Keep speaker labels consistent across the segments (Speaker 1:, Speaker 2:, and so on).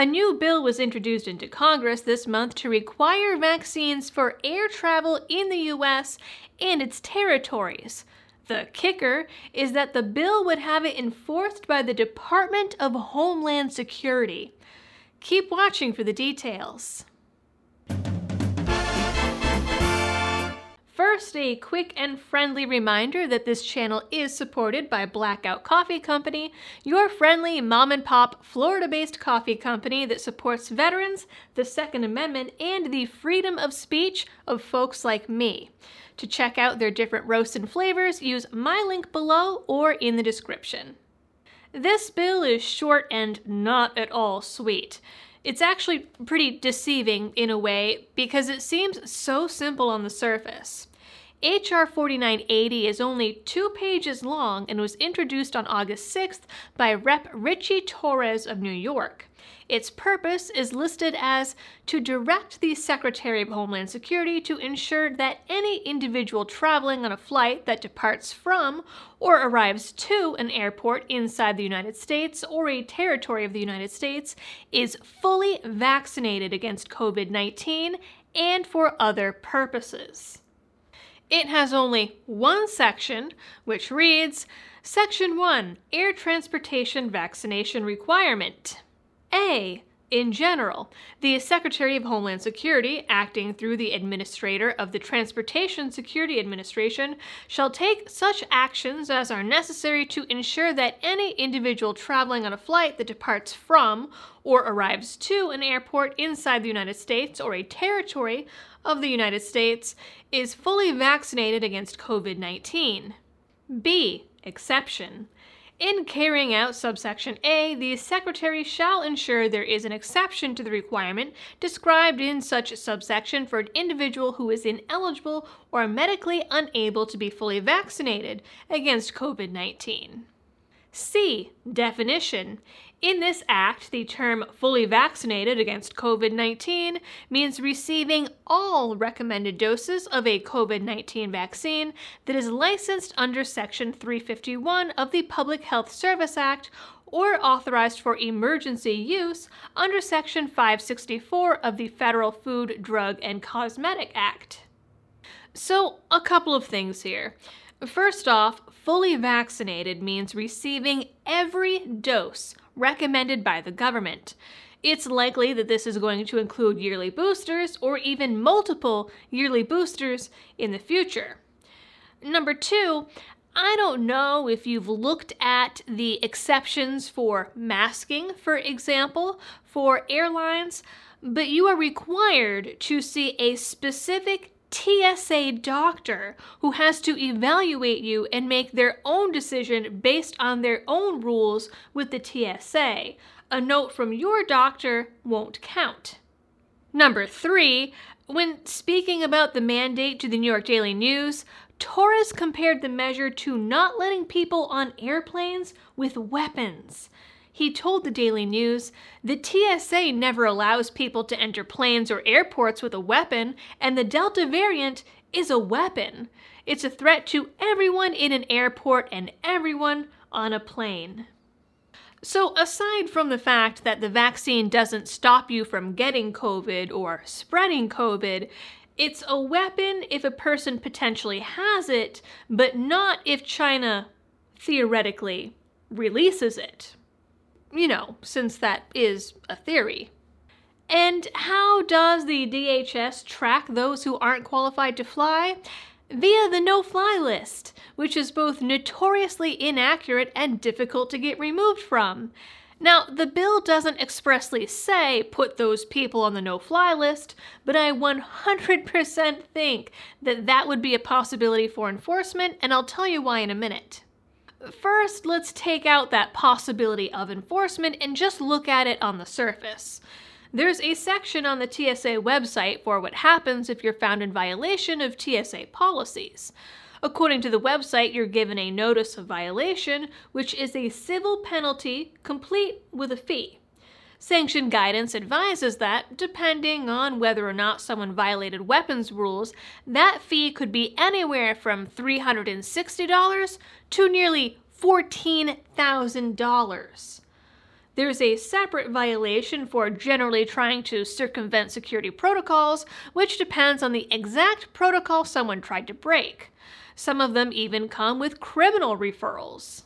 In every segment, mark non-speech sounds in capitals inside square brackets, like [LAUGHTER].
Speaker 1: A new bill was introduced into Congress this month to require vaccines for air travel in the U.S. and its territories. The kicker is that the bill would have it enforced by the Department of Homeland Security. Keep watching for the details. First, a quick and friendly reminder that this channel is supported by Blackout Coffee Company, your friendly mom and pop Florida based coffee company that supports veterans, the Second Amendment, and the freedom of speech of folks like me. To check out their different roasts and flavors, use my link below or in the description. This bill is short and not at all sweet. It's actually pretty deceiving in a way because it seems so simple on the surface. H.R. 4980 is only two pages long and was introduced on August 6th by Rep. Richie Torres of New York. Its purpose is listed as to direct the Secretary of Homeland Security to ensure that any individual traveling on a flight that departs from or arrives to an airport inside the United States or a territory of the United States is fully vaccinated against COVID 19 and for other purposes. It has only one section, which reads Section 1 Air Transportation Vaccination Requirement. A. In general, the Secretary of Homeland Security, acting through the Administrator of the Transportation Security Administration, shall take such actions as are necessary to ensure that any individual traveling on a flight that departs from or arrives to an airport inside the United States or a territory of the United States is fully vaccinated against COVID 19. B. Exception. In carrying out subsection A, the Secretary shall ensure there is an exception to the requirement described in such subsection for an individual who is ineligible or medically unable to be fully vaccinated against COVID 19. C. Definition. In this act, the term fully vaccinated against COVID 19 means receiving all recommended doses of a COVID 19 vaccine that is licensed under Section 351 of the Public Health Service Act or authorized for emergency use under Section 564 of the Federal Food, Drug, and Cosmetic Act. So, a couple of things here. First off, fully vaccinated means receiving every dose recommended by the government. It's likely that this is going to include yearly boosters or even multiple yearly boosters in the future. Number two, I don't know if you've looked at the exceptions for masking, for example, for airlines, but you are required to see a specific TSA doctor who has to evaluate you and make their own decision based on their own rules with the TSA. A note from your doctor won't count. Number three, when speaking about the mandate to the New York Daily News, Torres compared the measure to not letting people on airplanes with weapons. He told the Daily News The TSA never allows people to enter planes or airports with a weapon, and the Delta variant is a weapon. It's a threat to everyone in an airport and everyone on a plane. So, aside from the fact that the vaccine doesn't stop you from getting COVID or spreading COVID, it's a weapon if a person potentially has it, but not if China theoretically releases it you know, since that is a theory. And how does the DHS track those who aren't qualified to fly? Via the no fly list, which is both notoriously inaccurate and difficult to get removed from. Now, the bill doesn't expressly say put those people on the no fly list, but I 100% think that that would be a possibility for enforcement, and I'll tell you why in a minute. First, let's take out that possibility of enforcement and just look at it on the surface. There's a section on the TSA website for what happens if you're found in violation of TSA policies. According to the website, you're given a notice of violation, which is a civil penalty complete with a fee. Sanction guidance advises that, depending on whether or not someone violated weapons rules, that fee could be anywhere from $360 to nearly $14,000. There's a separate violation for generally trying to circumvent security protocols, which depends on the exact protocol someone tried to break. Some of them even come with criminal referrals.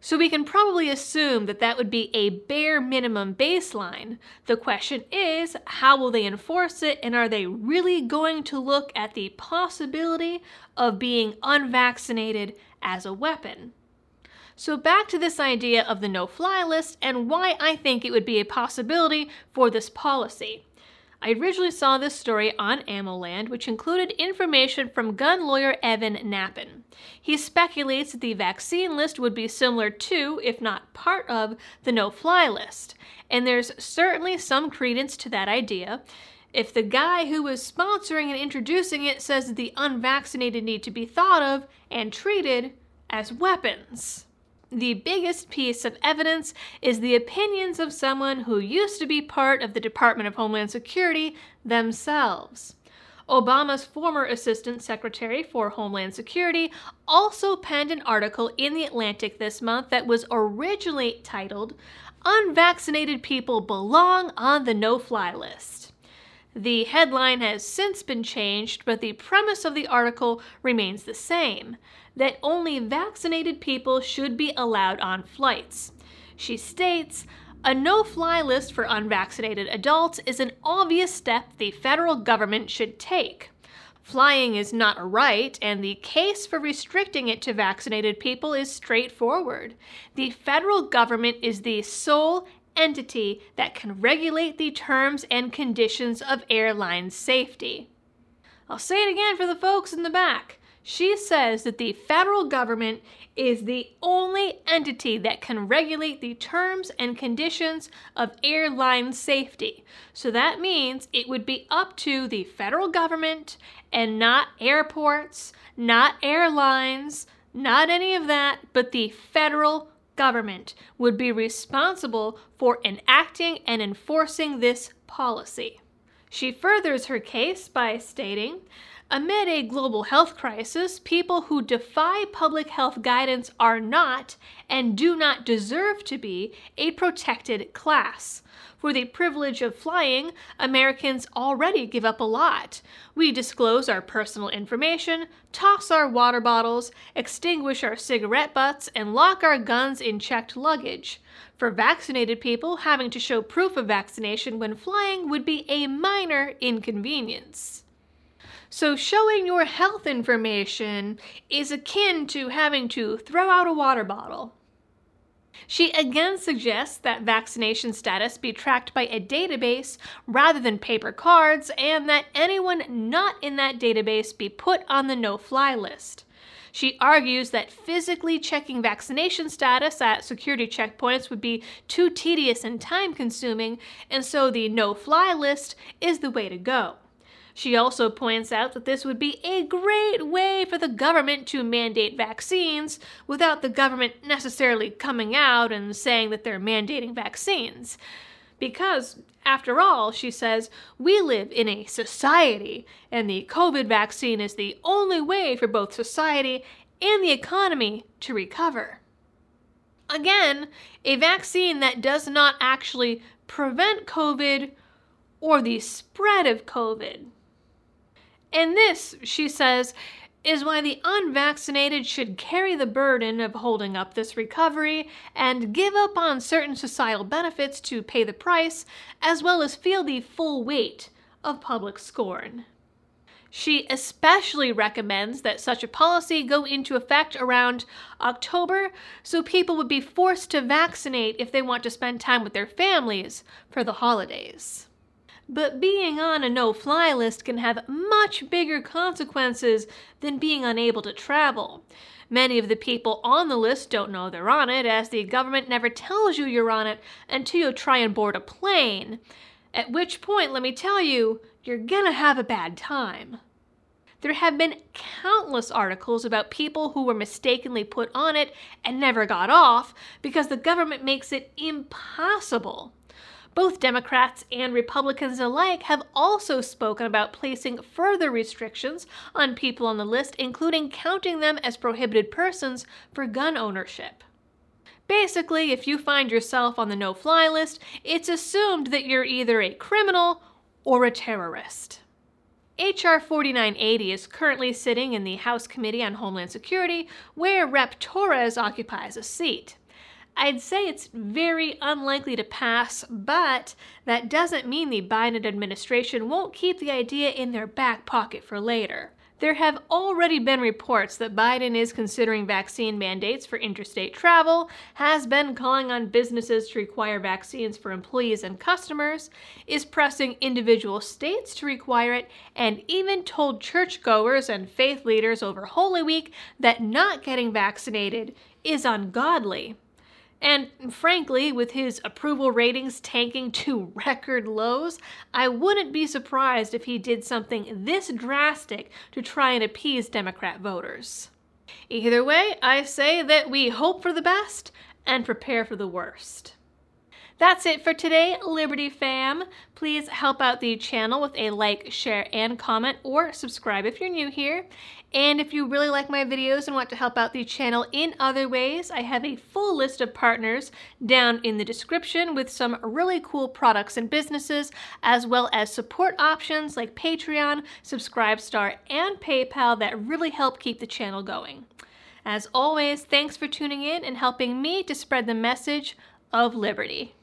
Speaker 1: So we can probably assume that that would be a bare minimum baseline. The question is, how will they enforce it and are they really going to look at the possibility of being unvaccinated as a weapon? So back to this idea of the no-fly list and why I think it would be a possibility for this policy. I originally saw this story on AmmoLand, which included information from gun lawyer Evan Nappen. He speculates that the vaccine list would be similar to, if not part of, the no fly list. And there's certainly some credence to that idea. If the guy who was sponsoring and introducing it says that the unvaccinated need to be thought of and treated as weapons. The biggest piece of evidence is the opinions of someone who used to be part of the Department of Homeland Security themselves. Obama's former Assistant Secretary for Homeland Security also penned an article in The Atlantic this month that was originally titled, Unvaccinated People Belong on the No Fly List. The headline has since been changed, but the premise of the article remains the same that only vaccinated people should be allowed on flights. She states, a no fly list for unvaccinated adults is an obvious step the federal government should take. Flying is not a right, and the case for restricting it to vaccinated people is straightforward. The federal government is the sole entity that can regulate the terms and conditions of airline safety. I'll say it again for the folks in the back. She says that the federal government is the only entity that can regulate the terms and conditions of airline safety. So that means it would be up to the federal government and not airports, not airlines, not any of that, but the federal government would be responsible for enacting and enforcing this policy. She furthers her case by stating Amid a global health crisis, people who defy public health guidance are not, and do not deserve to be, a protected class. For the privilege of flying, Americans already give up a lot. We disclose our personal information, toss our water bottles, extinguish our cigarette butts, and lock our guns in checked luggage. For vaccinated people, having to show proof of vaccination when flying would be a minor inconvenience. So, showing your health information is akin to having to throw out a water bottle. She again suggests that vaccination status be tracked by a database rather than paper cards, and that anyone not in that database be put on the no fly list. She argues that physically checking vaccination status at security checkpoints would be too tedious and time consuming, and so the no fly list is the way to go. She also points out that this would be a great way for the government to mandate vaccines without the government necessarily coming out and saying that they're mandating vaccines. Because, after all, she says, we live in a society, and the COVID vaccine is the only way for both society and the economy to recover. Again, a vaccine that does not actually prevent COVID or the spread of COVID. And this, she says, is why the unvaccinated should carry the burden of holding up this recovery and give up on certain societal benefits to pay the price, as well as feel the full weight of public scorn. She especially recommends that such a policy go into effect around October so people would be forced to vaccinate if they want to spend time with their families for the holidays. But being on a no fly list can have much bigger consequences than being unable to travel. Many of the people on the list don't know they're on it, as the government never tells you you're on it until you try and board a plane. At which point, let me tell you, you're gonna have a bad time. There have been countless articles about people who were mistakenly put on it and never got off because the government makes it impossible both Democrats and Republicans alike have also spoken about placing further restrictions on people on the list, including counting them as prohibited persons for gun ownership. Basically, if you find yourself on the no fly list, it's assumed that you're either a criminal or a terrorist. H.R. 4980 is currently sitting in the House Committee on Homeland Security, where Rep. Torres occupies a seat. I'd say it's very unlikely to pass, but that doesn't mean the Biden administration won't keep the idea in their back pocket for later. There have already been reports that Biden is considering vaccine mandates for interstate travel, has been calling on businesses to require vaccines for employees and customers, is pressing individual states to require it, and even told churchgoers and faith leaders over Holy Week that not getting vaccinated is ungodly. And frankly, with his approval ratings tanking to [LAUGHS] record lows, I wouldn't be surprised if he did something this drastic to try and appease Democrat voters. Either way, I say that we hope for the best and prepare for the worst. That's it for today, Liberty fam. Please help out the channel with a like, share, and comment, or subscribe if you're new here. And if you really like my videos and want to help out the channel in other ways, I have a full list of partners down in the description with some really cool products and businesses, as well as support options like Patreon, Subscribestar, and PayPal that really help keep the channel going. As always, thanks for tuning in and helping me to spread the message of liberty.